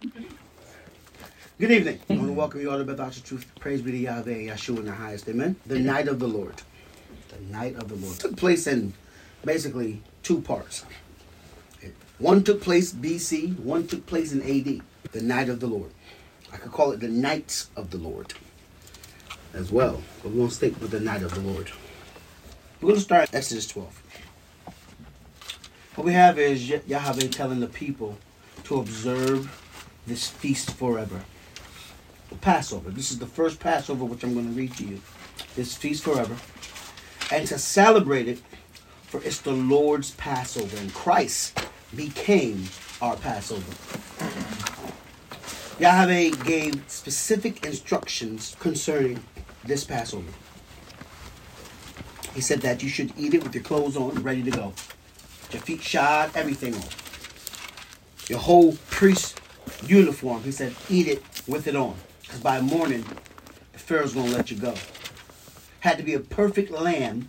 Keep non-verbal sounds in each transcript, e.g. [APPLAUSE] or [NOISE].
Good evening. I want to welcome you all to Beth Truth. Praise be to Yahweh, Yeshua in the highest. Amen. The night of the Lord. The night of the Lord. It took place in basically two parts. One took place BC, one took place in AD. The night of the Lord. I could call it the nights of the Lord as well. But we're going to stick with the night of the Lord. We're going to start Exodus 12. What we have is Yahweh telling the people to observe this feast forever. The Passover. This is the first Passover which I'm going to read to you. This feast forever. And to celebrate it, for it's the Lord's Passover. And Christ became our Passover. Yahweh gave specific instructions concerning this Passover. He said that you should eat it with your clothes on, ready to go. Your feet shod, everything on. Your whole priest uniform. He said, eat it with it on. Because by morning, the Pharaoh's going to let you go. Had to be a perfect lamb,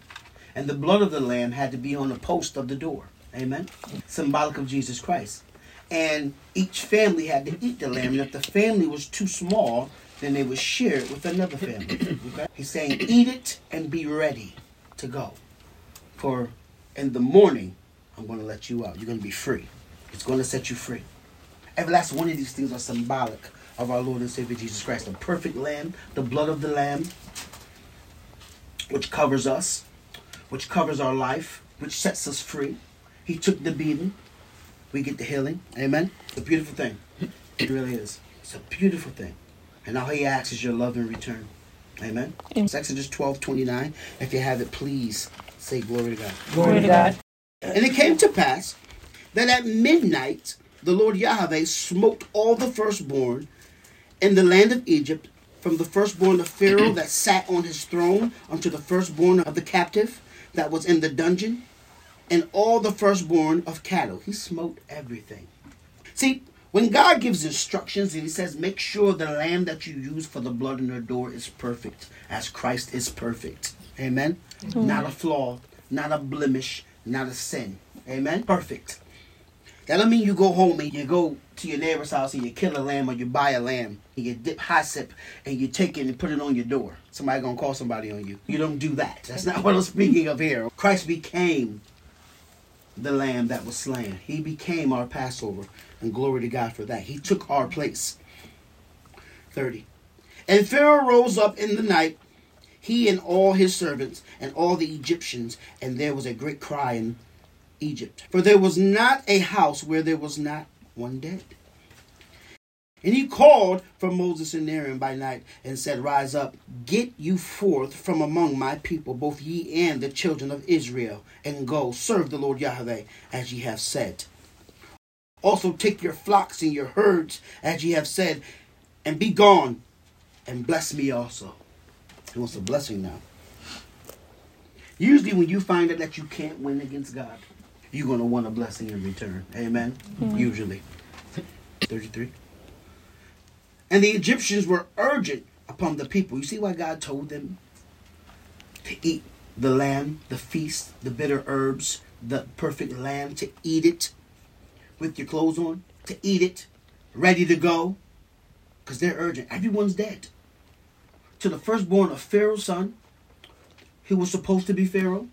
and the blood of the lamb had to be on the post of the door. Amen? Symbolic of Jesus Christ. And each family had to eat the lamb. And if the family was too small, then they would share it with another family. [COUGHS] Okay? He's saying, eat it and be ready to go. For in the morning, I'm going to let you out. You're going to be free. It's going to set you free. Every last one of these things are symbolic of our Lord and Savior Jesus Christ. The perfect lamb, the blood of the lamb, which covers us, which covers our life, which sets us free. He took the beating. We get the healing. Amen. It's a beautiful thing. It really is. It's a beautiful thing. And all he asks is your love in return. Amen. It's Exodus 12, 29. If you have it, please say glory to God. Glory to God. And it came to pass that at midnight the Lord Yahweh smote all the firstborn in the land of Egypt, from the firstborn of Pharaoh that sat on his throne unto the firstborn of the captive that was in the dungeon, and all the firstborn of cattle. He smote everything. See, when God gives instructions and He says, make sure the lamb that you use for the blood in the door is perfect, as Christ is perfect. Amen? Mm-hmm. Not a flaw, not a blemish, not a sin. Amen? Perfect. That don't mean you go home and you go to your neighbor's house and you kill a lamb or you buy a lamb and you dip hyssop and you take it and put it on your door. Somebody gonna call somebody on you. You don't do that. That's not what I'm speaking of here. Christ became the lamb that was slain. He became our Passover. And glory to God for that. He took our place. 30. And Pharaoh rose up in the night he and all his servants and all the Egyptians, and there was a great cry in Egypt. For there was not a house where there was not one dead. And he called for Moses and Aaron by night and said, Rise up, get you forth from among my people, both ye and the children of Israel, and go serve the Lord Yahweh as ye have said. Also take your flocks and your herds as ye have said, and be gone, and bless me also. He wants a blessing now. Usually, when you find out that you can't win against God, you're going to want a blessing in return. Amen? Mm-hmm. Usually. [COUGHS] 33. And the Egyptians were urgent upon the people. You see why God told them to eat the lamb, the feast, the bitter herbs, the perfect lamb, to eat it with your clothes on, to eat it, ready to go, because they're urgent. Everyone's dead to the firstborn of Pharaoh's son, who was supposed to be Pharaoh,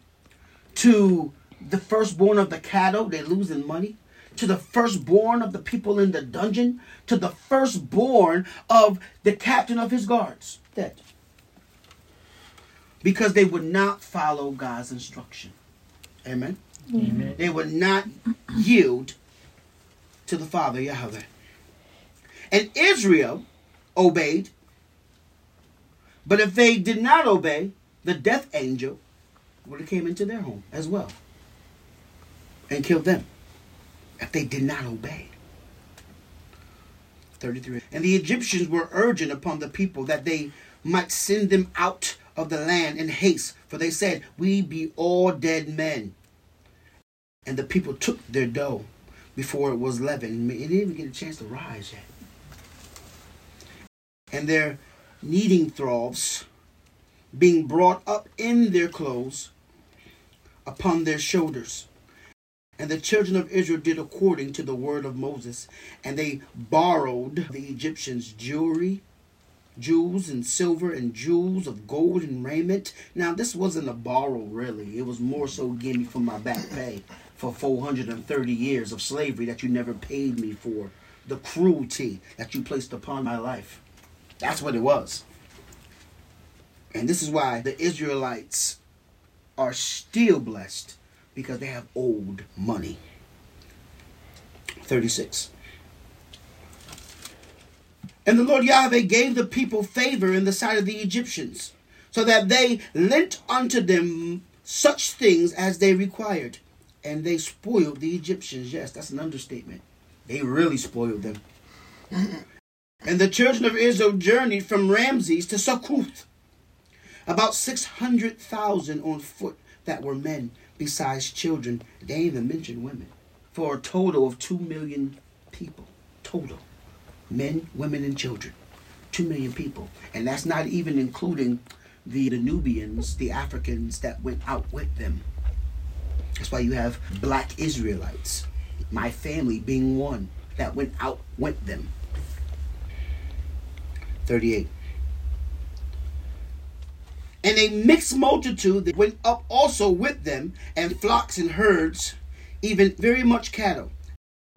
to the firstborn of the cattle, they're losing money, to the firstborn of the people in the dungeon, to the firstborn of the captain of his guards, dead. Because they would not follow God's instruction. Amen. Amen. They would not yield to the Father Yahweh. And Israel obeyed but if they did not obey, the death angel would have came into their home as well and killed them if they did not obey. 33. And the Egyptians were urgent upon the people that they might send them out of the land in haste, for they said, We be all dead men. And the people took their dough before it was leavened. It didn't even get a chance to rise yet. And their kneading troughs being brought up in their clothes upon their shoulders. And the children of Israel did according to the word of Moses, and they borrowed the Egyptians jewelry, jewels and silver and jewels of gold and raiment. Now this wasn't a borrow really. It was more so give me for my back pay for 430 years of slavery that you never paid me for. The cruelty that you placed upon my life. That's what it was. And this is why the Israelites are still blessed because they have old money. 36. And the Lord Yahweh gave the people favor in the sight of the Egyptians, so that they lent unto them such things as they required. And they spoiled the Egyptians. Yes, that's an understatement. They really spoiled them. [LAUGHS] and the children of Israel journeyed from Ramses to Succoth, about 600,000 on foot that were men, besides children. They even mentioned women. For a total of 2 million people. Total. Men, women, and children. 2 million people. And that's not even including the, the Nubians, the Africans that went out with them. That's why you have black Israelites. My family being one that went out with them. 38 and a mixed multitude that went up also with them, and flocks and herds, even very much cattle.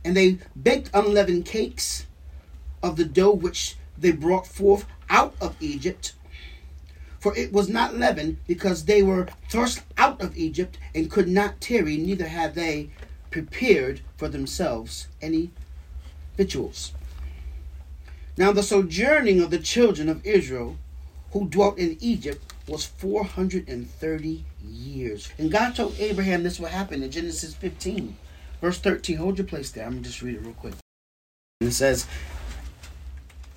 And they baked unleavened cakes of the dough which they brought forth out of Egypt. For it was not leavened, because they were thrust out of Egypt and could not tarry, neither had they prepared for themselves any victuals. Now the sojourning of the children of Israel who dwelt in Egypt was 430 years. And God told Abraham this would happen in Genesis 15, verse 13. Hold your place there. I'm going to just read it real quick. And it says,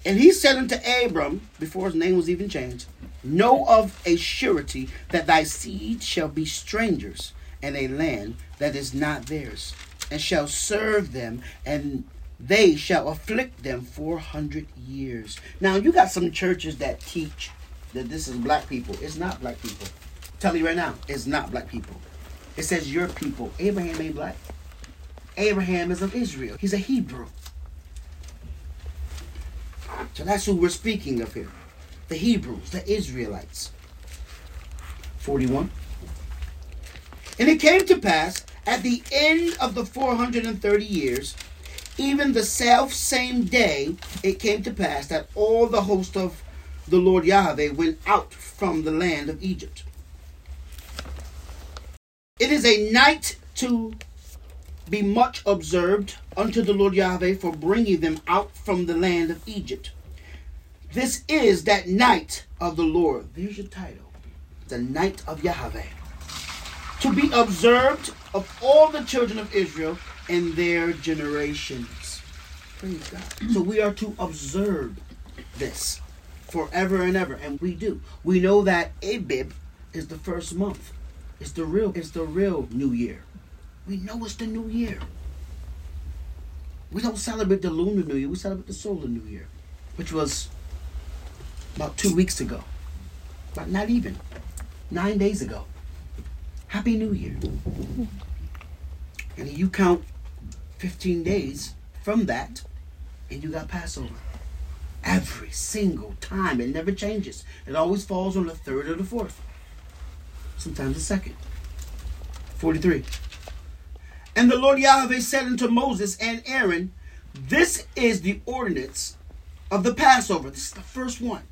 And he said unto Abram, before his name was even changed, Know of a surety that thy seed shall be strangers in a land that is not theirs, and shall serve them, and they shall afflict them 400 years. Now, you got some churches that teach that this is black people. It's not black people. Tell you right now, it's not black people. It says your people. Abraham ain't black. Abraham is of Israel. He's a Hebrew. So that's who we're speaking of here. The Hebrews, the Israelites. 41. And it came to pass at the end of the 430 years, even the self same day, it came to pass that all the host of the Lord Yahweh went out from the land of Egypt. It is a night to be much observed unto the Lord Yahweh for bringing them out from the land of Egypt. This is that night of the Lord. There's your title. The night of Yahweh. To be observed of all the children of Israel and their generations. Praise God. So we are to observe this forever and ever, and we do. We know that Abib is the first month. It's the real. It's the real New Year. We know it's the New Year. We don't celebrate the lunar New Year. We celebrate the solar New Year, which was about two weeks ago, but not even nine days ago. Happy New Year. And you count 15 days from that, and you got Passover. Every single time. It never changes. It always falls on the third or the fourth. Sometimes the second. 43. And the Lord Yahweh said unto Moses and Aaron, This is the ordinance of the Passover. This is the first one.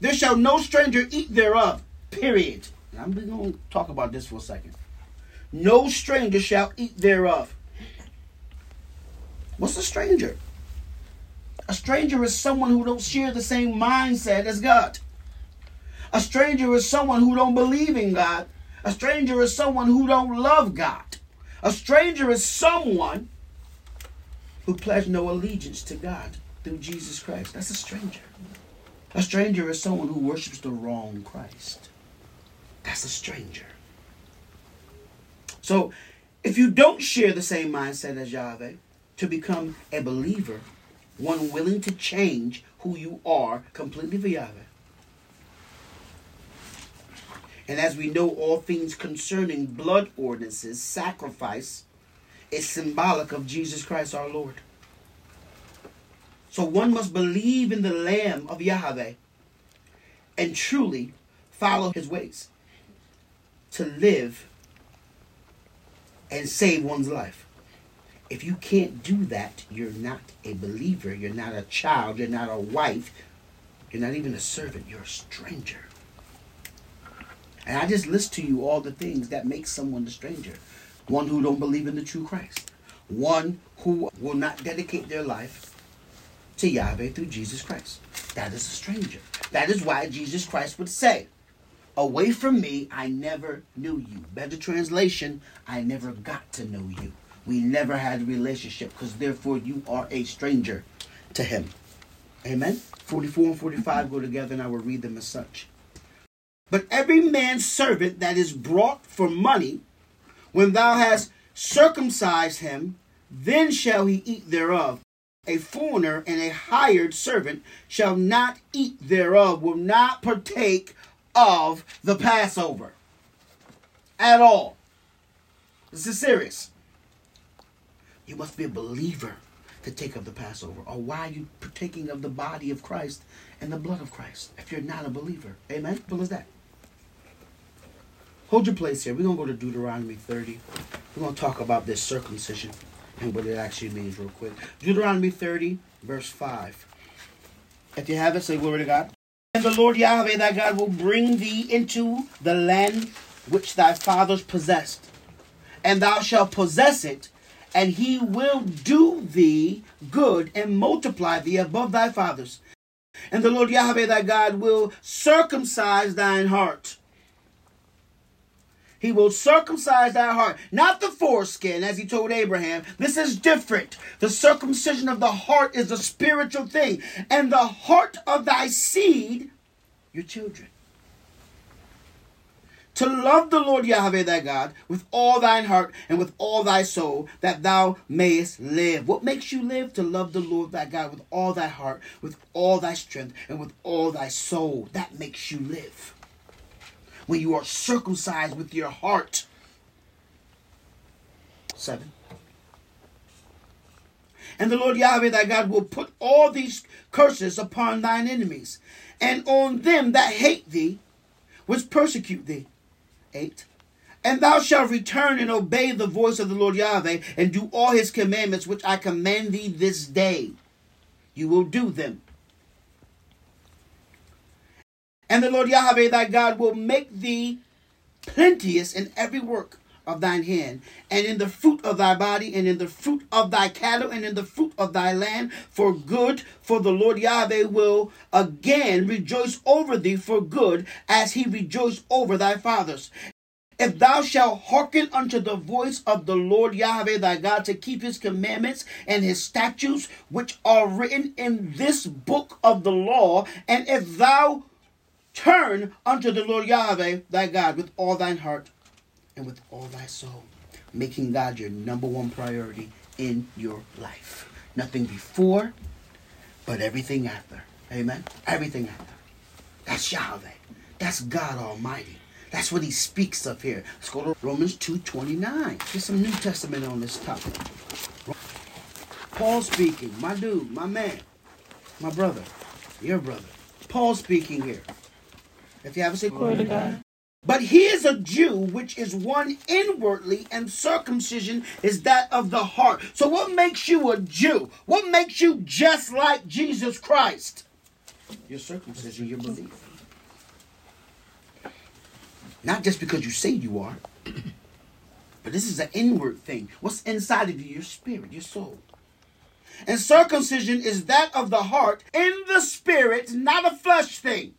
There shall no stranger eat thereof. Period. I'm going to talk about this for a second. No stranger shall eat thereof. What's a stranger? A stranger is someone who don't share the same mindset as God. A stranger is someone who don't believe in God. A stranger is someone who don't love God. A stranger is someone who pledged no allegiance to God through Jesus Christ. That's a stranger. A stranger is someone who worships the wrong Christ. That's a stranger. So, if you don't share the same mindset as Yahweh, to become a believer one willing to change who you are completely for Yahweh. And as we know, all things concerning blood ordinances, sacrifice, is symbolic of Jesus Christ our Lord. So one must believe in the Lamb of Yahweh and truly follow his ways to live and save one's life. If you can't do that, you're not a believer. You're not a child. You're not a wife. You're not even a servant. You're a stranger. And I just list to you all the things that make someone a stranger. One who don't believe in the true Christ. One who will not dedicate their life to Yahweh through Jesus Christ. That is a stranger. That is why Jesus Christ would say, Away from me, I never knew you. Better translation, I never got to know you. We never had relationship because therefore you are a stranger to him. Amen. 44 and 45 go together and I will read them as such. But every man's servant that is brought for money, when thou hast circumcised him, then shall he eat thereof. A foreigner and a hired servant shall not eat thereof, will not partake of the Passover at all. This is serious. You must be a believer to take of the Passover. Or why are you partaking of the body of Christ and the blood of Christ if you're not a believer? Amen? What is that? Hold your place here. We're going to go to Deuteronomy 30. We're going to talk about this circumcision and what it actually means real quick. Deuteronomy 30, verse 5. If you have it, say glory to God. And the Lord Yahweh thy God will bring thee into the land which thy fathers possessed, and thou shalt possess it, and he will do thee good and multiply thee above thy fathers. And the Lord Yahweh thy God will circumcise thine heart he will circumcise thy heart, not the foreskin, as he told Abraham. This is different. The circumcision of the heart is a spiritual thing, and the heart of thy seed, your children. To love the Lord Yahweh thy God with all thine heart and with all thy soul, that thou mayest live. What makes you live? To love the Lord thy God with all thy heart, with all thy strength, and with all thy soul. That makes you live when you are circumcised with your heart. Seven. And the Lord Yahweh thy God will put all these curses upon thine enemies, and on them that hate thee, which persecute thee. Eight. And thou shalt return and obey the voice of the Lord Yahweh, and do all his commandments which I command thee this day. You will do them. And the Lord Yahweh thy God will make thee plenteous in every work of thine hand, and in the fruit of thy body, and in the fruit of thy cattle, and in the fruit of thy land, for good. For the Lord Yahweh will again rejoice over thee for good, as he rejoiced over thy fathers. If thou shalt hearken unto the voice of the Lord Yahweh thy God to keep his commandments and his statutes, which are written in this book of the law, and if thou Turn unto the Lord Yahweh thy God with all thine heart and with all thy soul, making God your number one priority in your life. Nothing before, but everything after. Amen. Everything after. That's Yahweh. That's God Almighty. That's what he speaks of here. Let's go to Romans 2.29. Get some New Testament on this topic. Paul speaking. My dude, my man, my brother, your brother. Paul speaking here. If you have a say, glory to God. But he is a Jew, which is one inwardly, and circumcision is that of the heart. So, what makes you a Jew? What makes you just like Jesus Christ? Your circumcision, your belief. Not just because you say you are, [CLEARS THROAT] but this is an inward thing. What's inside of you? Your spirit, your soul. And circumcision is that of the heart in the spirit, not a flesh thing.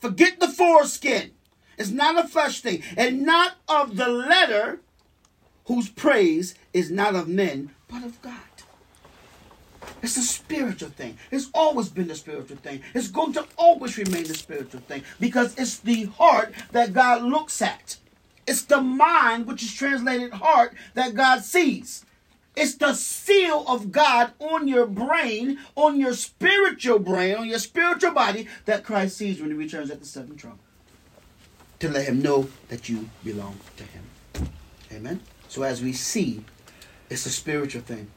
Forget the foreskin. It's not a flesh thing. And not of the letter, whose praise is not of men, but of God. It's a spiritual thing. It's always been a spiritual thing. It's going to always remain a spiritual thing because it's the heart that God looks at. It's the mind, which is translated heart, that God sees. It's the seal of God on your brain, on your spiritual brain, on your spiritual body that Christ sees when he returns at the seventh trump. To let him know that you belong to him. Amen. So as we see It's a spiritual thing,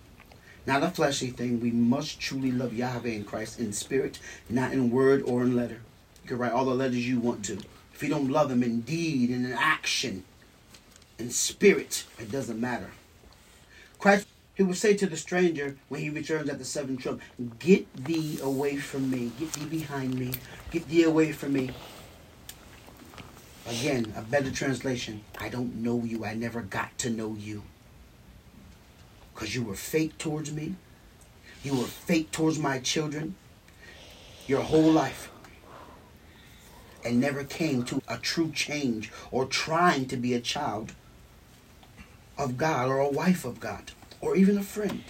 not a fleshly thing. We must truly love Yahweh in Christ in spirit, not in word or in letter. You can write all the letters you want to. If you don't love Him in deed and in action, in spirit, it doesn't matter. Christ, He will say to the stranger when He returns at the seventh trump, Get thee away from me. Get thee behind me. Get thee away from me. Again, a better translation. I don't know you. I never got to know you. Because you were fake towards me. You were fake towards my children. Your whole life. And never came to a true change or trying to be a child of God or a wife of God or even a friend.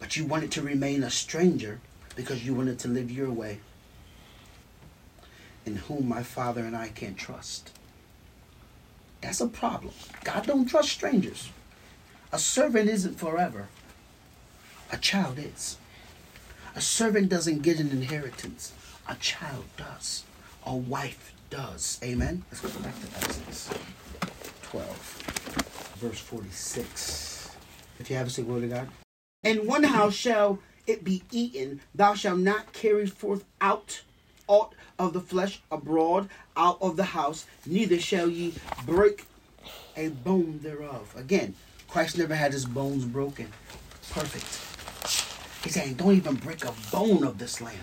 But you wanted to remain a stranger because you wanted to live your way in whom my father and I can't trust. That's a problem. God don't trust strangers. A servant isn't forever. A child is. A servant doesn't get an inheritance. A child does. A wife does. Amen? Let's go back to Exodus 12, verse 46. If you have a say, word of God. In one house shall it be eaten. Thou shalt not carry forth out aught of the flesh abroad out of the house, neither shall ye break a bone thereof. Again, Christ never had his bones broken. Perfect. He's saying, don't even break a bone of this lamb.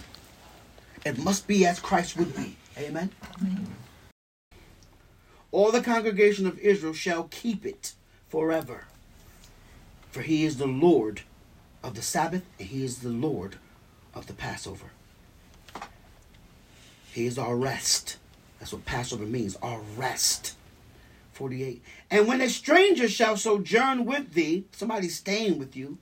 It must be as Christ would be. Amen. Amen. All the congregation of Israel shall keep it forever. For he is the Lord of the Sabbath, and he is the Lord of the Passover. He is our rest. That's what Passover means, our rest. 48. And when a stranger shall sojourn with thee, somebody staying with you,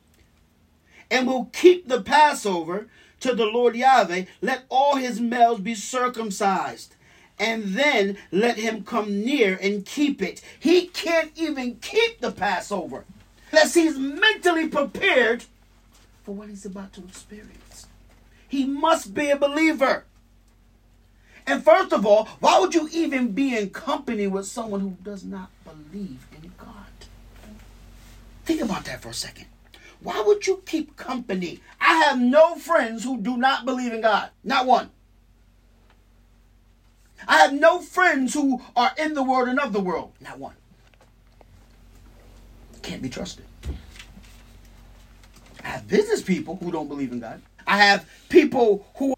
and will keep the Passover to the Lord Yahweh, let all his males be circumcised. And then let him come near and keep it. He can't even keep the Passover unless he's mentally prepared for what he's about to experience. He must be a believer. And first of all, why would you even be in company with someone who does not believe in God? Think about that for a second. Why would you keep company? I have no friends who do not believe in God. Not one. I have no friends who are in the world and of the world. Not one. Can't be trusted. I have business people who don't believe in God. I have people who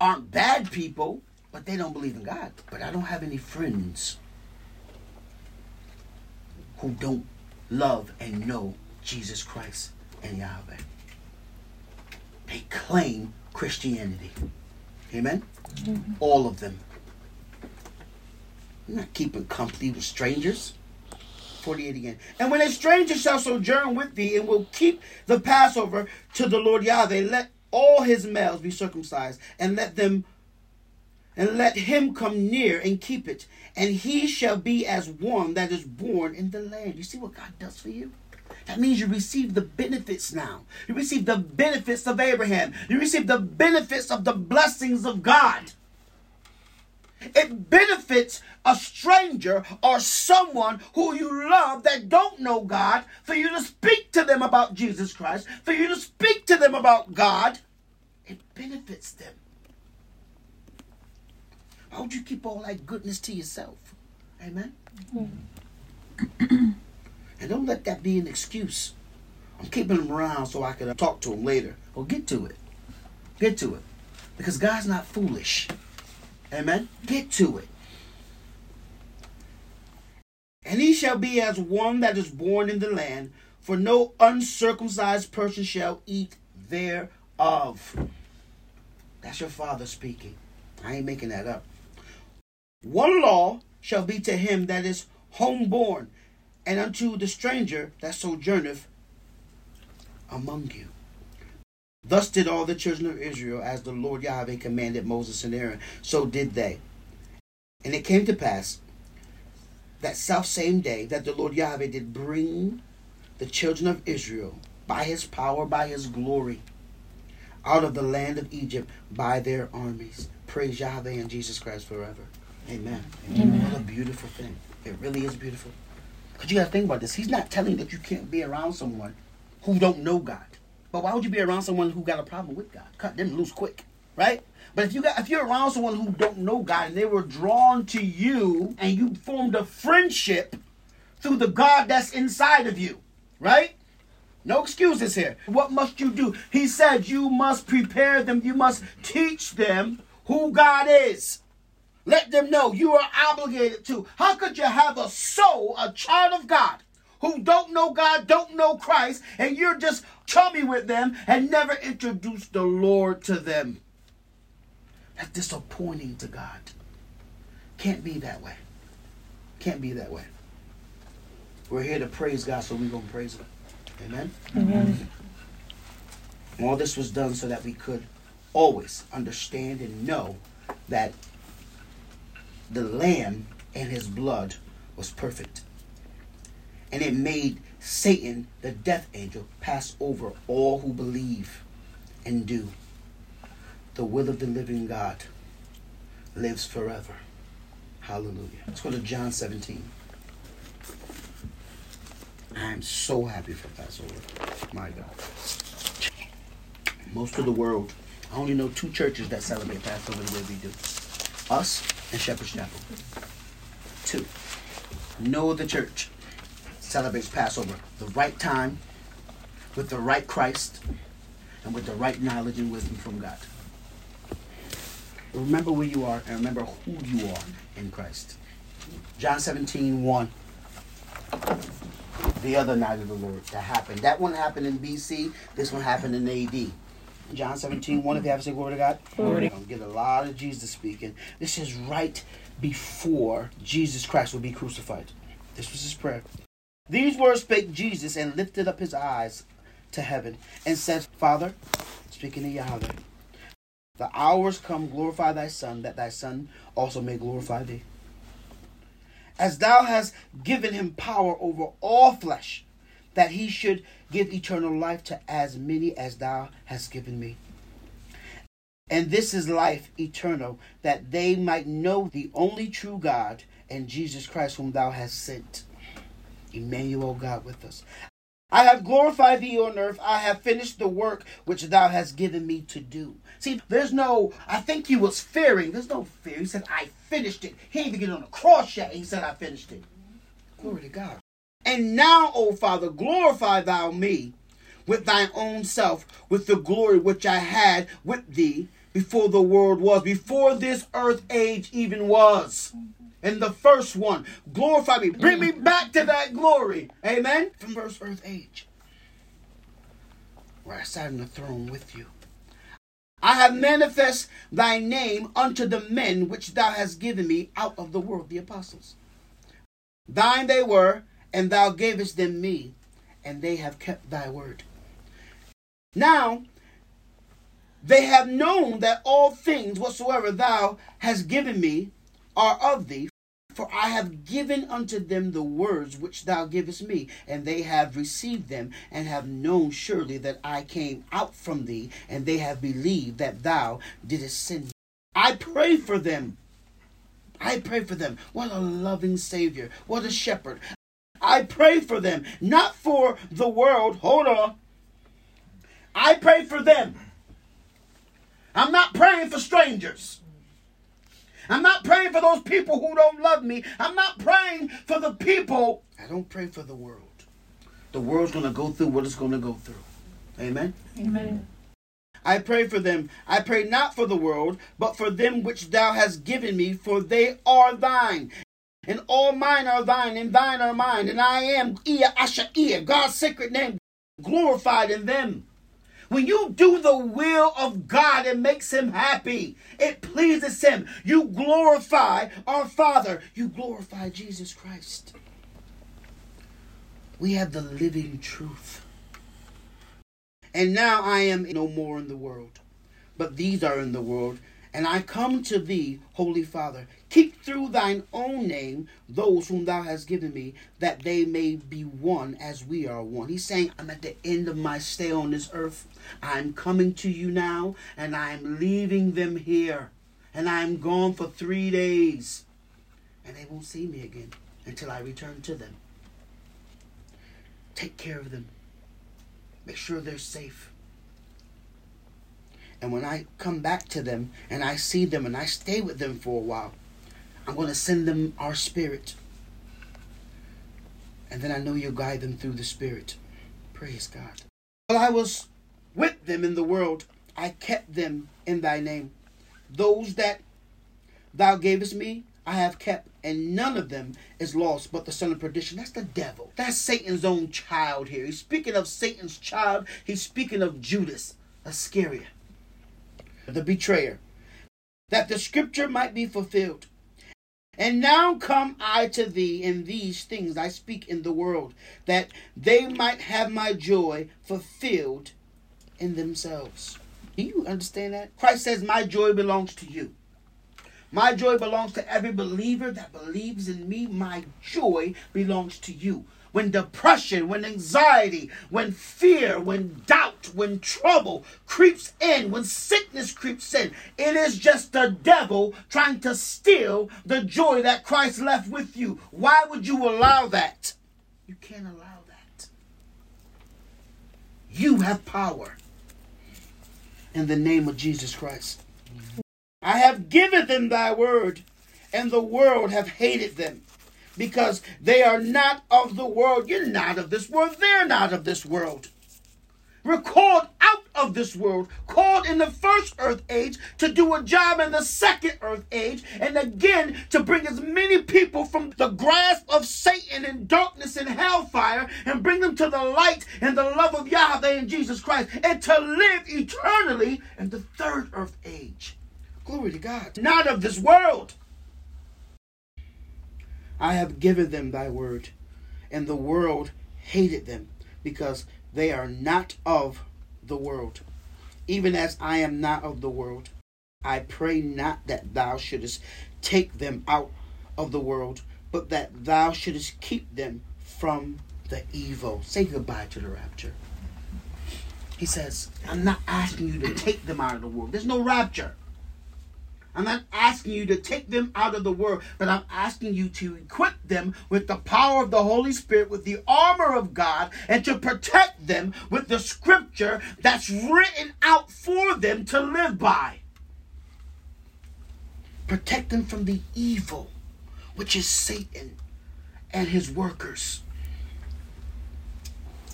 aren't bad people, but they don't believe in God. But I don't have any friends who don't love and know Jesus Christ and Yahweh. They claim Christianity. Amen? Mm-hmm. All of them. I'm not keeping company with strangers. 48 again. And when a stranger shall sojourn with thee and will keep the Passover to the Lord Yahweh, let all his males be circumcised, and let them and let him come near and keep it, and he shall be as one that is born in the land. You see what God does for you? That means you receive the benefits now. You receive the benefits of Abraham. You receive the benefits of the blessings of God. It benefits a stranger or someone who you love that don't know God for you to speak to them about Jesus Christ, for you to speak to them about God. It benefits them. Why would you keep all that goodness to yourself? Amen? Mm-hmm. [CLEARS THROAT] and don't let that be an excuse. I'm keeping them around so I can talk to them later. Well, get to it. Get to it. Because God's not foolish. Amen? Get to it. And he shall be as one that is born in the land, for no uncircumcised person shall eat thereof. That's your father speaking. I ain't making that up. One law shall be to him that is homeborn, and unto the stranger that sojourneth among you. Thus did all the children of Israel, as the Lord Yahweh commanded Moses and Aaron, so did they. And it came to pass that self same day that the Lord Yahweh did bring the children of Israel by his power, by his glory, out of the land of Egypt by their armies. Praise Yahweh and Jesus Christ forever. Amen. Amen. What a beautiful thing. It really is beautiful. Because you got to think about this. He's not telling that you can't be around someone who don't know God. But why would you be around someone who got a problem with God? Cut them loose quick, right? But if you got if you're around someone who don't know God and they were drawn to you and you formed a friendship through the God that's inside of you, right? No excuses here. What must you do? He said you must prepare them, you must teach them who God is. Let them know you are obligated to. How could you have a soul, a child of God, who don't know God, don't know Christ, and you're just chummy with them and never introduce the Lord to them? That's disappointing to God. Can't be that way. Can't be that way. We're here to praise God, so we're going to praise Him. Amen? Amen. All this was done so that we could always understand and know that the Lamb and His blood was perfect. And it made Satan, the death angel, pass over all who believe and do. The will of the living God lives forever. Hallelujah. Let's go to John 17. I'm so happy for Passover. My God. Most of the world, I only know two churches that celebrate Passover the way we do. Us and Shepherd's Chapel. Two. No other church celebrates Passover the right time, with the right Christ, and with the right knowledge and wisdom from God. Remember where you are and remember who you are in Christ. John 17, 1 the other night of the Lord that happened. That one happened in BC. This one happened in AD. John 17, 1, if you have to say glory to God. Glory. Get a lot of Jesus speaking. This is right before Jesus Christ will be crucified. This was his prayer. These words spake Jesus and lifted up his eyes to heaven and said, Father, speaking to Yahweh, the hours come, glorify thy Son, that thy Son also may glorify thee as thou hast given him power over all flesh, that he should give eternal life to as many as thou hast given me. And this is life eternal, that they might know the only true God and Jesus Christ, whom thou hast sent. Emmanuel, God with us. I have glorified thee on earth. I have finished the work which thou hast given me to do. See, there's no, I think he was fearing. There's no fear. He said, I finished it. He didn't even get on the cross yet. He said, I finished it. Glory to God. And now, O Father, glorify thou me with thine own self, with the glory which I had with thee before the world was, before this earth age even was. And the first one, glorify me. Bring me mm-hmm. back to that glory. Amen. From first earth age. Where I sat on the throne with you. I have manifest thy name unto the men which thou hast given me out of the world, the apostles. Thine they were, and thou gavest them me, and they have kept thy word. Now they have known that all things whatsoever thou hast given me are of thee, for I have given unto them the words which thou givest me, and they have received them, and have known surely that I came out from thee, and they have believed that thou didst send me. I pray for them. I pray for them. What a loving Savior. What a shepherd. I pray for them, not for the world. Hold on. I pray for them. I'm not praying for strangers. I'm not praying for those people who don't love me. I'm not praying for the people. I don't pray for the world. The world's going to go through what it's going to go through. Amen? Amen. I pray for them. I pray not for the world, but for them which thou hast given me, for they are thine. And all mine are thine, and thine are mine. And I am Ehyeh Asher Ehyeh, God's sacred name, glorified in them. When you do the will of God, it makes him happy. It pleases him. You glorify our Father. You glorify Jesus Christ. We have the living truth. And now I am no more in the world, but these are in the world, and I come to thee, Holy Father. Keep through thine own name those whom thou hast given me, that they may be one as we are one. He's saying, I'm at the end of my stay on this earth. I'm coming to you now, and I'm leaving them here. And I'm gone for three days. And they won't see me again until I return to them. take care of them, make sure they're safe. And when I come back to them and I see them and I stay with them for a while, I'm going to send them our spirit. And then I know you'll guide them through the spirit. Praise God. While I was with them in the world, I kept them in thy name. Those that thou gavest me, I have kept, and none of them is lost but the son of perdition. That's the devil. That's Satan's own child here. He's speaking of Satan's child. He's speaking of Judas Iscariot, the betrayer, that the scripture might be fulfilled. And now come I to thee, and these things I speak in the world, that they might have my joy fulfilled in themselves. Do you understand that? Christ says, My joy belongs to you. My joy belongs to every believer that believes in me. My joy belongs to you. When depression, when anxiety, when fear, when doubt, when trouble creeps in, when sickness creeps in, it is just the devil trying to steal the joy that Christ left with you. Why would you allow that? You can't allow that. You have power in the name of Jesus Christ. I have given them thy word, and the world have hated them, because they are not of the world. You're not of this world, they're not of this world. We're called out of this world, called in the first earth age to do a job in the second earth age, and again to bring as many people from the grasp of Satan and darkness and hellfire and bring them to the light and the love of Yahweh and Jesus Christ, and to live eternally in the third earth age. Glory to God. Not of this world. I have given them thy word, and the world hated them because they are not of the world, even as I am not of the world. I pray not that thou shouldest take them out of the world, but that thou shouldest keep them from the evil. Say goodbye to the rapture. He says, I'm not asking you to take them out of the world. There's no rapture. I'm not asking you to take them out of the world, but I'm asking you to equip them with the power of the Holy Spirit, with the armor of God, and to protect them with the scripture that's written out for them to live by. Protect them from the evil, which is Satan and his workers.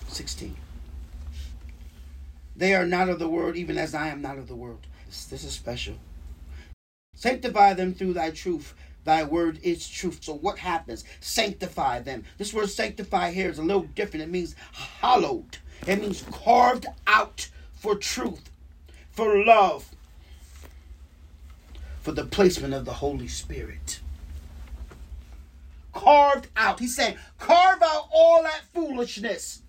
16. They are not of the world, even as I am not of the world. This, is special. Sanctify them through thy truth. Thy word is truth. So what happens? Sanctify them. This word sanctify here is a little different. It means hallowed. It means carved out for truth, for love, for the placement of the Holy Spirit. Carved out. He's saying, carve out all that foolishness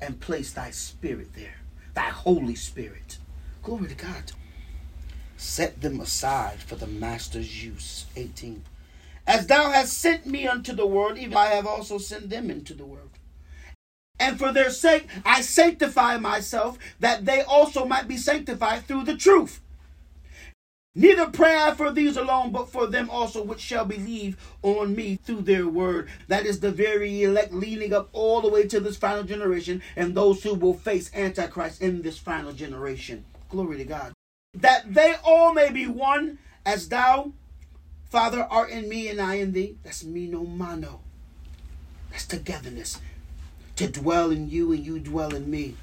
and place thy spirit there, thy Holy Spirit. Glory to God set them aside for the master's use. 18. As thou hast sent me unto the world, even I have also sent them into the world. And for their sake I sanctify myself, that they also might be sanctified through the truth. Neither pray I for these alone, but for them also which shall believe on me through their word. That is the very elect leading up all the way to this final generation and those who will face Antichrist in this final generation. Glory to God that they all may be one as thou, Father, art in me and I in thee. That's me no mano. That's togetherness. To dwell in you and you dwell in me.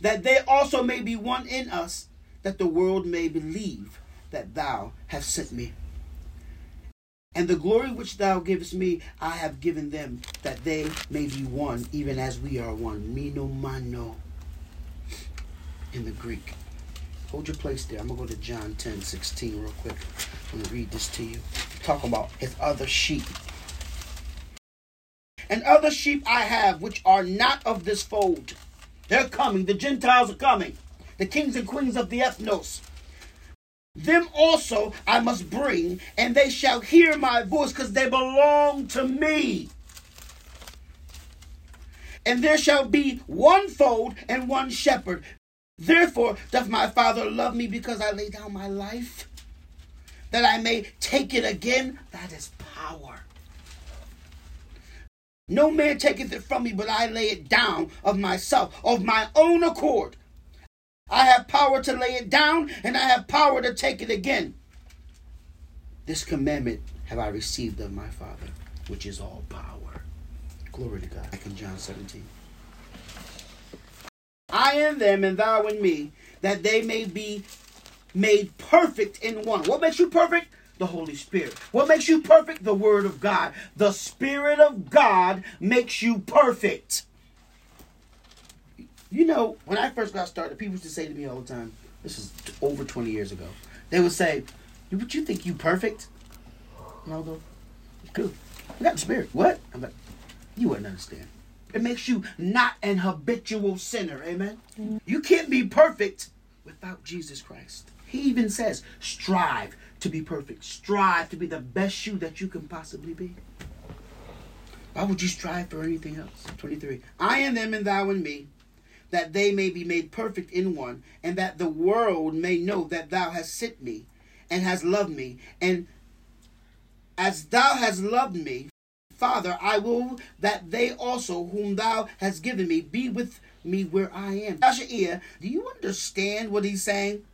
That they also may be one in us, that the world may believe that thou hast sent me. And the glory which thou givest me, I have given them, that they may be one, even as we are one. Me no mano in the Greek. Hold your place there. I'm going to go to John 10 16 real quick. I'm going to read this to you. Talk about his other sheep. And other sheep I have which are not of this fold. They're coming. The Gentiles are coming. The kings and queens of the ethnos. Them also I must bring, and they shall hear my voice because they belong to me. And there shall be one fold and one shepherd. Therefore doth my Father love me because I lay down my life, that I may take it again. That is power. No man taketh it from me, but I lay it down of myself, of my own accord. I have power to lay it down, and I have power to take it again. This commandment have I received of my Father, which is all power. Glory to God. Back in John 17. I am them, and thou in me, that they may be made perfect in one. What makes you perfect? The Holy Spirit. What makes you perfect? The Word of God. The Spirit of God makes you perfect. You know, when I first got started, people used to say to me all the time, this is over 20 years ago, they would say, Would you think you perfect? And I'll go, Good. I got the Spirit. What? I'm like, You wouldn't understand. It makes you not an habitual sinner. Amen? You can't be perfect without Jesus Christ. He even says, strive to be perfect. Strive to be the best you that you can possibly be. Why would you strive for anything else? 23. I am them and thou and me, that they may be made perfect in one, and that the world may know that thou hast sent me and hast loved me. And as thou hast loved me, Father, I will that they also, whom thou hast given me, be with me where I am. Joshua, do you understand what he's saying?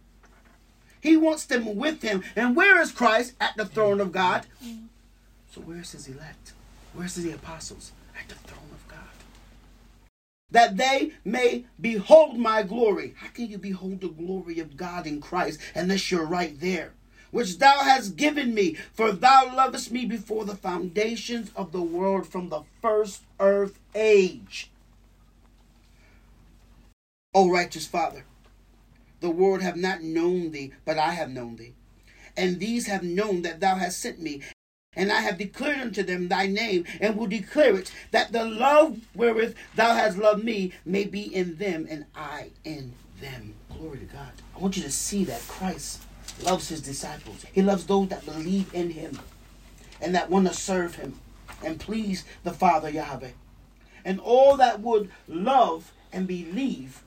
He wants them with him. And where is Christ? At the throne of God. So where's his elect? Where's the apostles? At the throne of God. That they may behold my glory. How can you behold the glory of God in Christ unless you're right there? Which thou hast given me, for thou lovest me before the foundations of the world from the first earth age. O righteous Father, the world have not known thee, but I have known thee. And these have known that thou hast sent me. And I have declared unto them thy name, and will declare it, that the love wherewith thou hast loved me may be in them, and I in them. Glory to God. I want you to see that Christ loves his disciples. He loves those that believe in him and that want to serve him and please the Father Yahweh. And all that would love and believe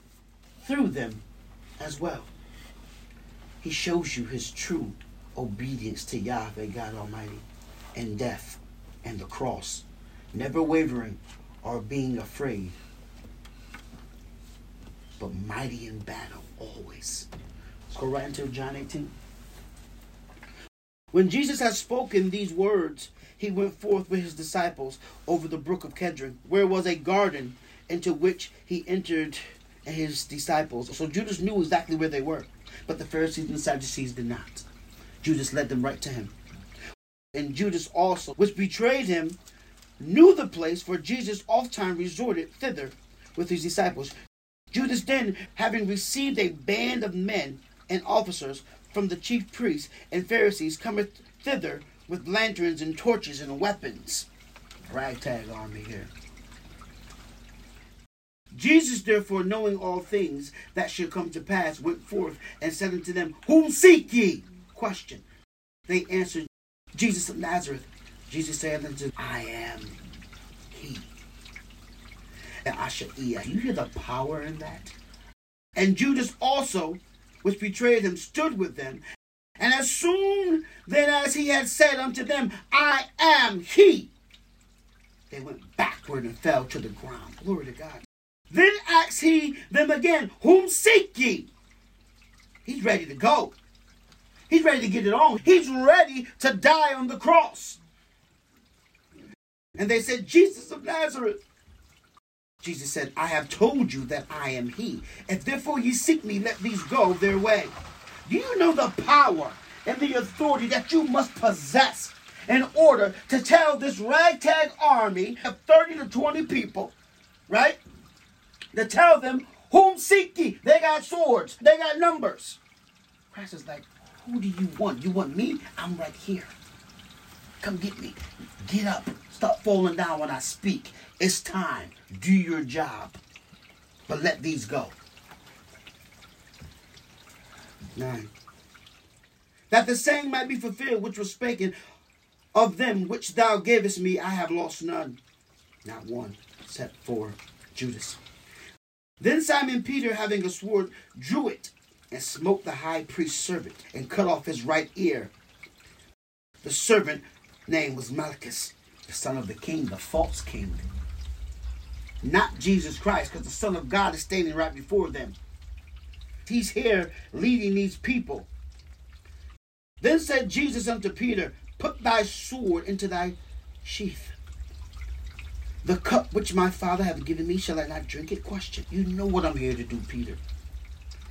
through them as well. He shows you his true obedience to Yahweh God Almighty and death and the cross, never wavering or being afraid, but mighty in battle always. Let's go right into John 18. When Jesus had spoken these words, he went forth with his disciples over the brook of Kedron, where was a garden into which he entered and his disciples. So Judas knew exactly where they were, but the Pharisees and Sadducees did not. Judas led them right to him. And Judas also, which betrayed him, knew the place, for Jesus oft time resorted thither with his disciples. Judas then, having received a band of men and officers from the chief priests and Pharisees, cometh thither with lanterns and torches and weapons. Ragtag army here. Jesus, therefore, knowing all things that should come to pass, went forth and said unto them, Whom seek ye? Question. They answered, Jesus of Nazareth. Jesus said unto them, I am he. And Asha'iyah. You hear the power in that? And Judas also, which betrayed him, stood with them. And as soon then as he had said unto them, I am he, they went backward and fell to the ground. Glory to God. Then asked he them again, Whom seek ye? He's ready to go. He's ready to get it on. He's ready to die on the cross. And they said, Jesus of Nazareth. Jesus said, I have told you that I am he. If therefore ye seek me, let these go their way. Do you know the power and the authority that you must possess in order to tell this ragtag army of 30 to 20 people, right? to tell them, Whom seek ye? They got swords, they got numbers. Christ is like, Who do you want? You want me? I'm right here. Come get me. Get up. Stop falling down when I speak. It's time. Do your job. But let these go. Nine. That the saying might be fulfilled which was spoken of them which thou gavest me, I have lost none. Not one, except for Judas. Then Simon Peter, having a sword, drew it and smote the high priest's servant and cut off his right ear. The servant name was Malchus. the son of the king, the false king. Not Jesus Christ, because the Son of God is standing right before them. He's here leading these people. Then said Jesus unto Peter, Put thy sword into thy sheath. The cup which my Father hath given me, shall I not drink it? Question. You know what I'm here to do, Peter.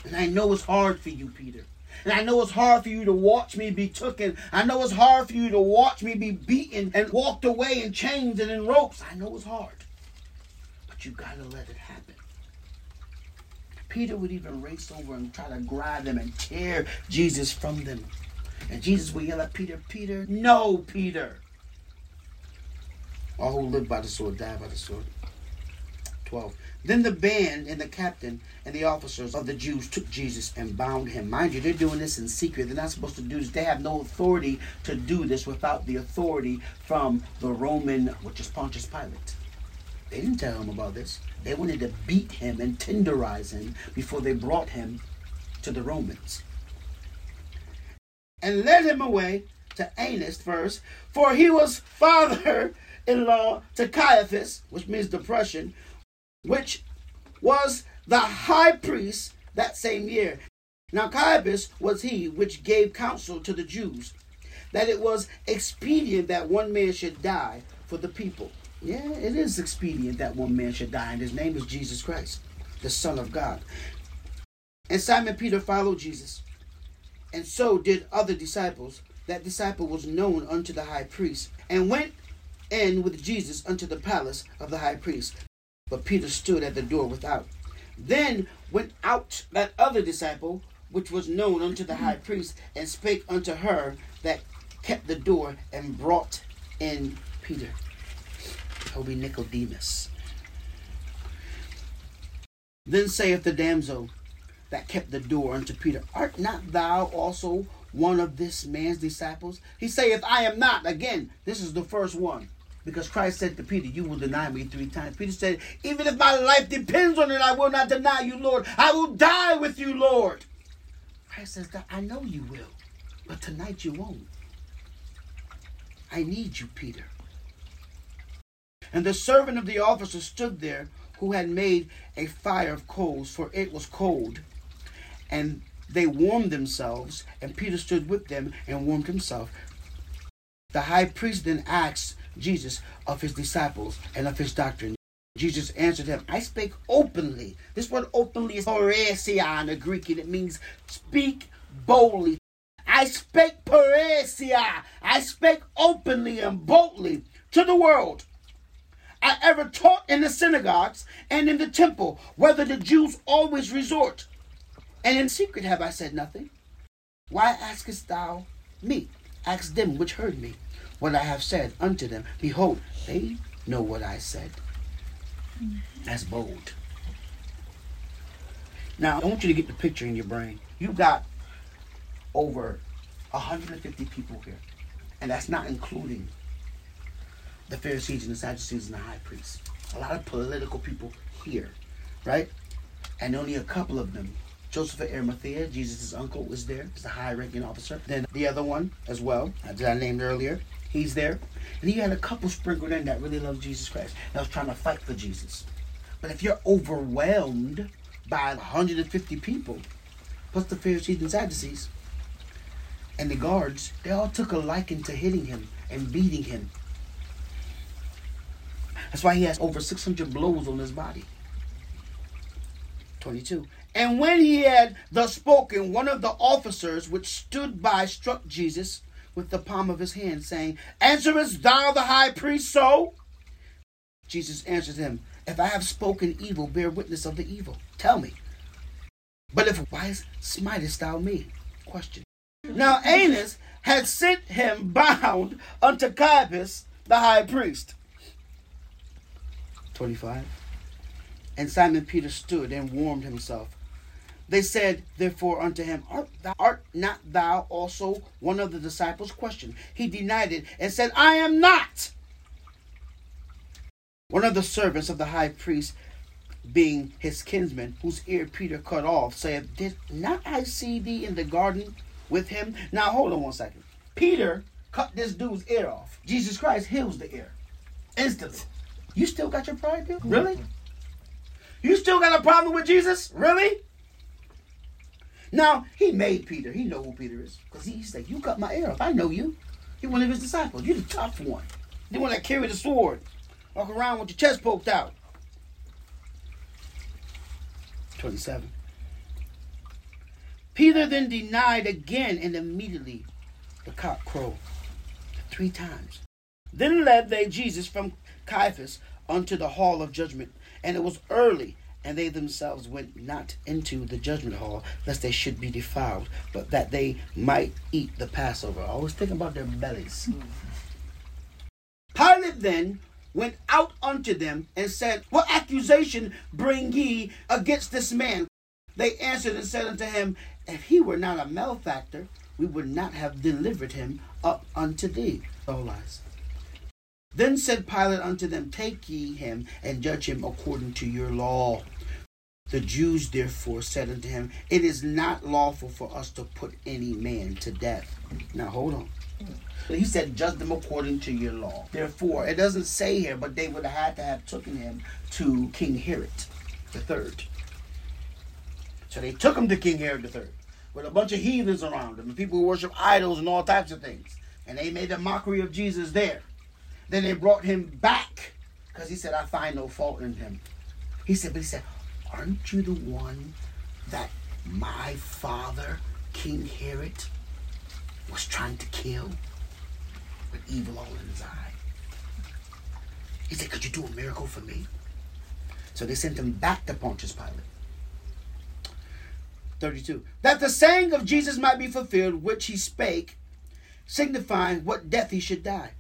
And I know it's hard for you, Peter. And I know it's hard for you to watch me be taken. I know it's hard for you to watch me be beaten and walked away in chains and in ropes. I know it's hard. But you gotta let it happen. Peter would even race over and try to grab them and tear Jesus from them. And Jesus would yell at Peter, Peter, no, Peter. All who live by the sword die by the sword. 12. Then the band and the captain and the officers of the Jews took Jesus and bound him. Mind you, they're doing this in secret. They're not supposed to do this. They have no authority to do this without the authority from the Roman, which is Pontius Pilate. They didn't tell him about this. They wanted to beat him and tenderize him before they brought him to the Romans. And led him away to Annas first, for he was father in law to Caiaphas, which means depression, which was the high priest that same year. Now Caiaphas was he which gave counsel to the Jews that it was expedient that one man should die for the people. Yeah, it is expedient that one man should die, and his name is Jesus Christ, the Son of God. And Simon Peter followed Jesus, and so did other disciples. That disciple was known unto the high priest, and went in with Jesus unto the palace of the high priest. But Peter stood at the door without. Then went out that other disciple, which was known unto the high priest, and spake unto her that kept the door, and brought in Peter. That be Nicodemus. Then saith the damsel that kept the door unto Peter, Art not thou also one of this man's disciples? He saith, I am not. Again, this is the first one. Because Christ said to Peter, You will deny me three times. Peter said, Even if my life depends on it, I will not deny you, Lord. I will die with you, Lord. Christ says, I know you will, but tonight you won't. I need you, Peter. And the servant of the officer stood there who had made a fire of coals, for it was cold. And they warmed themselves, and Peter stood with them and warmed himself. The high priest then asked Jesus of his disciples and of his doctrine. Jesus answered him, I spake openly. This word openly is parousia in the Greek, and it means speak boldly. I spake parousia. I spake openly and boldly to the world. I ever taught in the synagogues and in the temple, whether the Jews always resort. And in secret have I said nothing. Why askest thou me? Ask them which heard me what I have said unto them. Behold, they know what I said. That's bold. Now, I want you to get the picture in your brain. You've got over 150 people here, and that's not including the Pharisees and the Sadducees and the high priests. A lot of political people here, right? And only a couple of them. Joseph of Arimathea, Jesus' uncle, was there as a high ranking officer. Then the other one as well, that I named earlier, He's there. And he had a couple sprinkled in that really loved Jesus Christ. That was trying to fight for Jesus. But if you're overwhelmed by 150 people, plus the Pharisees and Sadducees, and the guards, they all took a liking to hitting him and beating him. That's why he has over 600 blows on his body. 22. And when he had thus spoken, one of the officers which stood by struck Jesus with the palm of his hand, saying, Answerest thou the high priest so? Jesus answered him, If I have spoken evil, bear witness of the evil. Tell me. But if why smitest thou me? Question. Now Annas had sent him bound unto Caiaphas the high priest. 25. And Simon Peter stood and warmed himself they said, therefore, unto him, Art, thou, art not thou also one of the disciples? Question. He denied it and said, I am not. One of the servants of the high priest, being his kinsman, whose ear Peter cut off, said, Did not I see thee in the garden with him? Now, hold on one second. Peter cut this dude's ear off. Jesus Christ heals the ear. Instantly. You still got your pride, Bill? Really? You still got a problem with Jesus? Really? Now, he made Peter. He know who Peter is. Because he said, you cut my ear off. I know you. You're one of his disciples. You're the tough one. The one that carry the sword. Walk around with your chest poked out. 27. Peter then denied again, and immediately the cock crowed three times. Then led they Jesus from Caiaphas unto the hall of judgment. And it was early, and they themselves went not into the judgment hall, lest they should be defiled, but that they might eat the Passover. Always thinking about their bellies. Pilate then went out unto them and said, What accusation bring ye against this man? They answered and said unto him, If he were not a malefactor, we would not have delivered him up unto thee. All lies. Then said Pilate unto them, Take ye him and judge him according to your law. The Jews therefore said unto him, It is not lawful for us to put any man to death. Now hold on. He said, Judge them according to your law. Therefore, it doesn't say here, but they would have had to have taken him to King Herod the third. So they took him to King Herod the third with a bunch of heathens around him people who worship idols and all types of things. And they made a mockery of Jesus there. Then they brought him back because he said, I find no fault in him. He said, but he said, aren't you the one that my father, King Herod, was trying to kill with evil all in his eye? He said, could you do a miracle for me? So they sent him back to Pontius Pilate. 32. That the saying of Jesus might be fulfilled, which he spake, signifying what death he should die.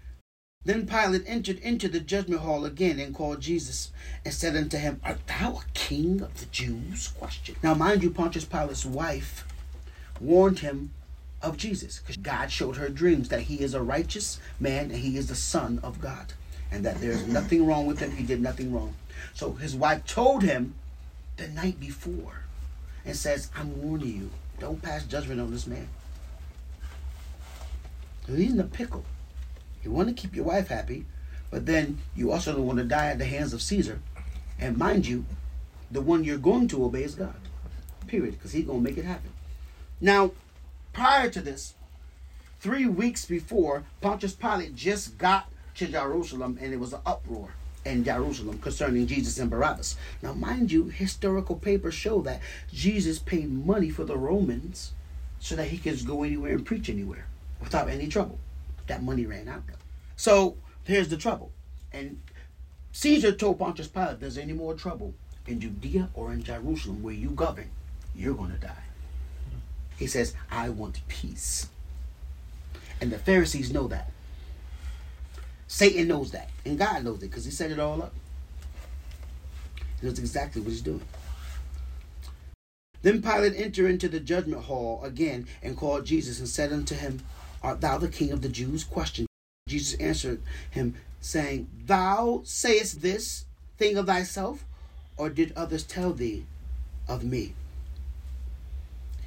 Then Pilate entered into the judgment hall again and called Jesus and said unto him, Art thou a king of the Jews? Question. Now, mind you, Pontius Pilate's wife warned him of Jesus because God showed her dreams that he is a righteous man and he is the Son of God and that there's nothing wrong with him. He did nothing wrong. So his wife told him the night before and says, I'm warning you, don't pass judgment on this man. He's in a pickle. You want to keep your wife happy, but then you also don't want to die at the hands of Caesar. And mind you, the one you're going to obey is God. Period. Because he's going to make it happen. Now, prior to this, three weeks before, Pontius Pilate just got to Jerusalem and it was an uproar in Jerusalem concerning Jesus and Barabbas. Now, mind you, historical papers show that Jesus paid money for the Romans so that he could go anywhere and preach anywhere without any trouble. That money ran out. So here's the trouble. And Caesar told Pontius Pilate, there's any more trouble in Judea or in Jerusalem where you govern, you're going to die. He says, I want peace. And the Pharisees know that. Satan knows that. And God knows it because he set it all up. He knows exactly what he's doing. Then Pilate entered into the judgment hall again and called Jesus and said unto him, Art thou the king of the Jews? Question. Jesus answered him, saying, Thou sayest this thing of thyself, or did others tell thee of me?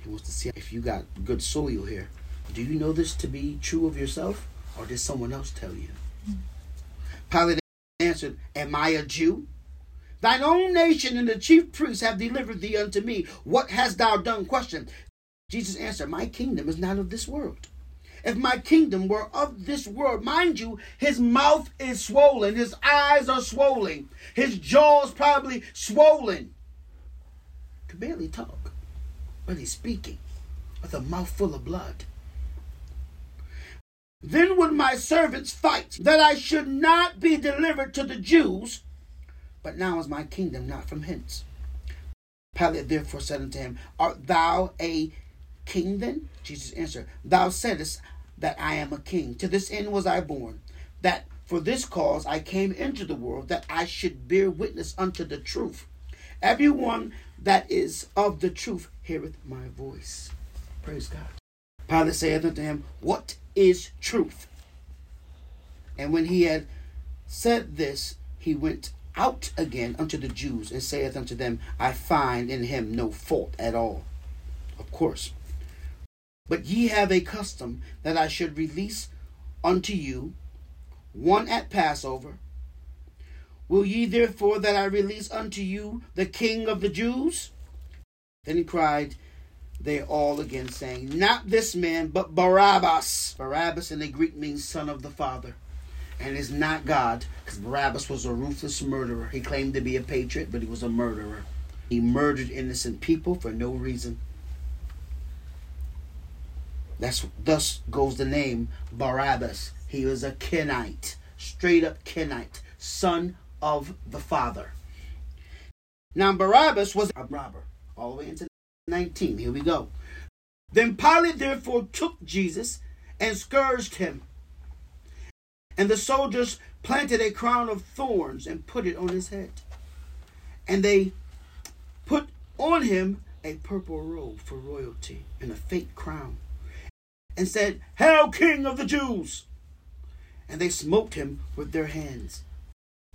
He wants to see if you got good soil here. Do you know this to be true of yourself, or did someone else tell you? Pilate answered, Am I a Jew? Thine own nation and the chief priests have delivered thee unto me. What hast thou done? Question. Jesus answered, My kingdom is not of this world. If my kingdom were of this world, mind you, his mouth is swollen, his eyes are swollen, his jaws probably swollen. Could barely talk, but he's speaking with a mouth full of blood. Then would my servants fight that I should not be delivered to the Jews, but now is my kingdom not from hence. Pilate therefore said unto him, Art thou a king then? Jesus answered, Thou saidst that I am a king. To this end was I born, that for this cause I came into the world, that I should bear witness unto the truth. Everyone that is of the truth heareth my voice. Praise God. Pilate saith unto him, What is truth? And when he had said this, he went out again unto the Jews and saith unto them, I find in him no fault at all. Of course. But ye have a custom that I should release unto you one at Passover. Will ye therefore that I release unto you the king of the Jews? Then he cried, they all again saying, Not this man, but Barabbas. Barabbas in the Greek means son of the father. And is not God, because Barabbas was a ruthless murderer. He claimed to be a patriot, but he was a murderer. He murdered innocent people for no reason. That's thus goes the name Barabbas. He was a Kenite, straight up Kenite, son of the father. Now Barabbas was a robber, all the way into 19. Here we go. Then Pilate therefore took Jesus and scourged him. And the soldiers planted a crown of thorns and put it on his head. And they put on him a purple robe for royalty and a fake crown. And said, Hail, King of the Jews! And they smote him with their hands.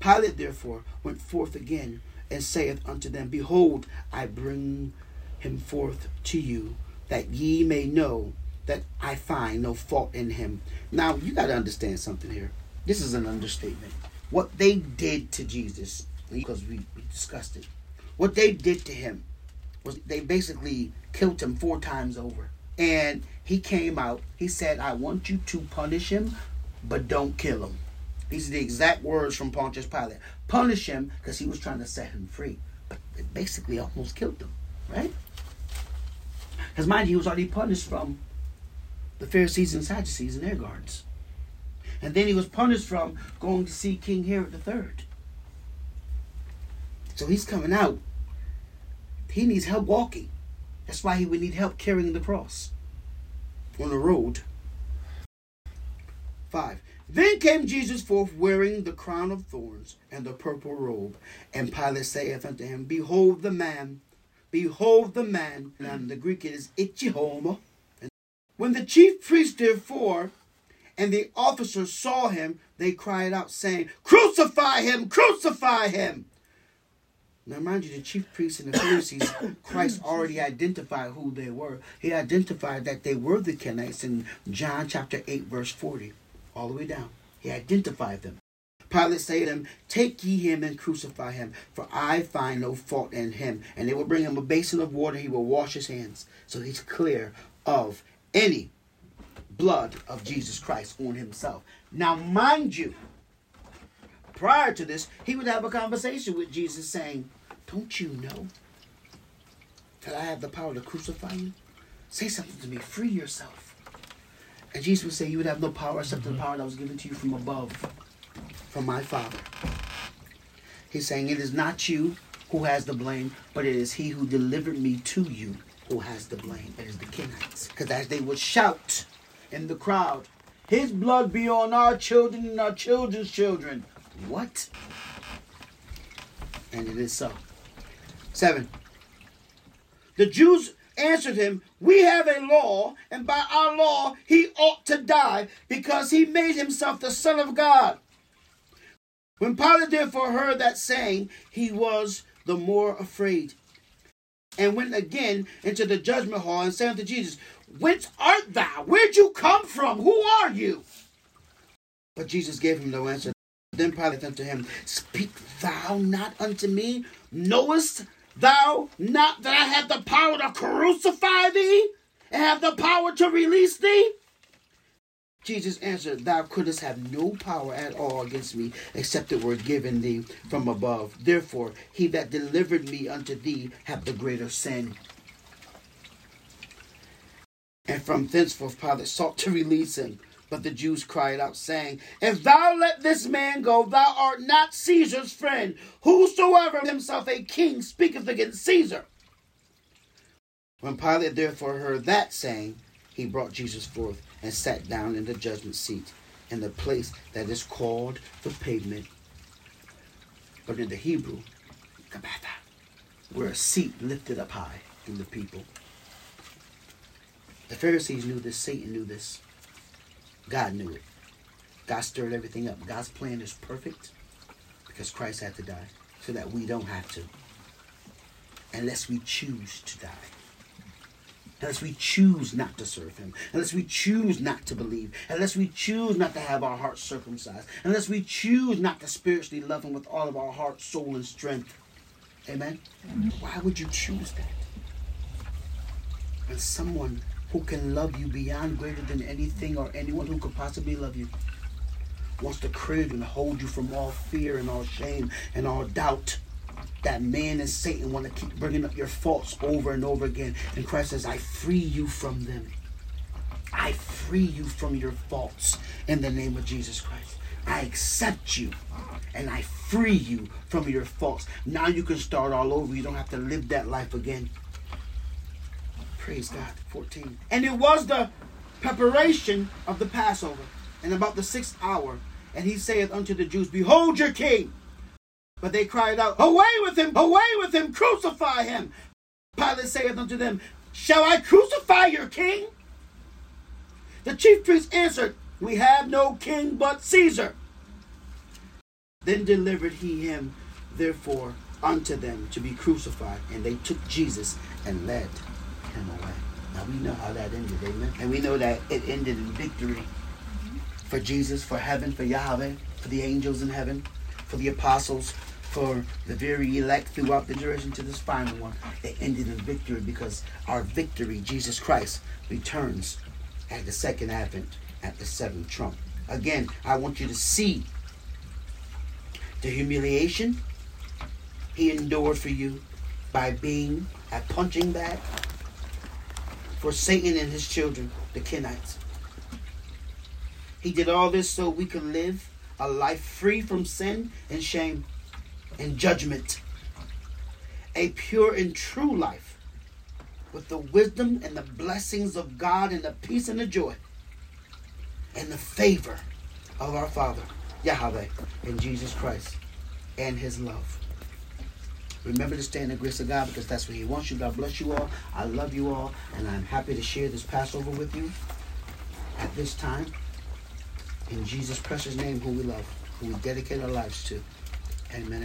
Pilate therefore went forth again and saith unto them, Behold, I bring him forth to you, that ye may know that I find no fault in him. Now, you got to understand something here. This is an understatement. What they did to Jesus, because we, we discussed it, what they did to him was they basically killed him four times over. And he came out, he said, I want you to punish him, but don't kill him. These are the exact words from Pontius Pilate. Punish him because he was trying to set him free. But it basically almost killed him, right? Because mind you, he was already punished from the Pharisees and Sadducees and their guards. And then he was punished from going to see King Herod III. So he's coming out. He needs help walking. That's why he would need help carrying the cross on the road. 5. Then came Jesus forth wearing the crown of thorns and the purple robe. And Pilate saith unto him, Behold the man. Behold the man. And the Greek is Ecce homo. When the chief priest therefore and the officers saw him, they cried out, saying, Crucify him! Crucify him! Now, mind you, the chief priests and the Pharisees, [COUGHS] Christ already identified who they were. He identified that they were the Kenites in John chapter 8, verse 40, all the way down. He identified them. Pilate said to them, Take ye him and crucify him, for I find no fault in him. And they will bring him a basin of water, he will wash his hands, so he's clear of any blood of Jesus Christ on himself. Now, mind you, prior to this, he would have a conversation with Jesus saying, Don't you know that I have the power to crucify you? Say something to me, free yourself. And Jesus would say, You would have no power except the mm-hmm. power that was given to you from above from my Father. He's saying, It is not you who has the blame, but it is he who delivered me to you who has the blame. It is the Kenites. Because as they would shout in the crowd, His blood be on our children and our children's children. What? And it is so. Seven. The Jews answered him, We have a law, and by our law he ought to die, because he made himself the Son of God. When Pilate therefore heard that saying, he was the more afraid, and went again into the judgment hall and said unto Jesus, Whence art thou? Where'd you come from? Who are you? But Jesus gave him no answer. Then Pilate said unto him, Speak thou not unto me? Knowest thou not that I have the power to crucify thee and have the power to release thee? Jesus answered, Thou couldst have no power at all against me, except it were given thee from above. Therefore, he that delivered me unto thee hath the greater sin. And from thenceforth Pilate sought to release him. But the Jews cried out, saying, If thou let this man go, thou art not Caesar's friend. Whosoever himself a king speaketh against Caesar. When Pilate therefore heard that saying, he brought Jesus forth and sat down in the judgment seat in the place that is called the pavement. But in the Hebrew, Gabbatha, where a seat lifted up high in the people. The Pharisees knew this, Satan knew this, God knew it. God stirred everything up. God's plan is perfect because Christ had to die so that we don't have to unless we choose to die. unless we choose not to serve Him, unless we choose not to believe, unless we choose not to have our hearts circumcised, unless we choose not to spiritually love Him with all of our heart, soul, and strength. Amen? Why would you choose that? And someone who can love you beyond greater than anything or anyone who could possibly love you wants to crib and hold you from all fear and all shame and all doubt that man and Satan want to keep bringing up your faults over and over again. And Christ says, I free you from them. I free you from your faults in the name of Jesus Christ. I accept you and I free you from your faults. Now you can start all over. You don't have to live that life again. Praise God. 14. And it was the preparation of the Passover, and about the sixth hour. And he saith unto the Jews, Behold your king. But they cried out, Away with him! Away with him! Crucify him! Pilate saith unto them, Shall I crucify your king? The chief priests answered, We have no king but Caesar. Then delivered he him, therefore, unto them to be crucified. And they took Jesus and led him away. Now we know how that ended, amen? And we know that it ended in victory for Jesus, for heaven, for Yahweh, for the angels in heaven, for the apostles, for the very elect throughout the duration to this final one. It ended in victory because our victory, Jesus Christ, returns at the second advent at the seventh trump. Again, I want you to see the humiliation he endured for you by being a punching bag for Satan and his children, the Kenites. He did all this so we could live a life free from sin and shame and judgment. A pure and true life with the wisdom and the blessings of God and the peace and the joy and the favor of our Father, Yahweh, and Jesus Christ and his love. Remember to stay in the grace of God because that's what He wants you. God bless you all. I love you all, and I'm happy to share this Passover with you at this time. In Jesus' precious name, who we love, who we dedicate our lives to. Amen.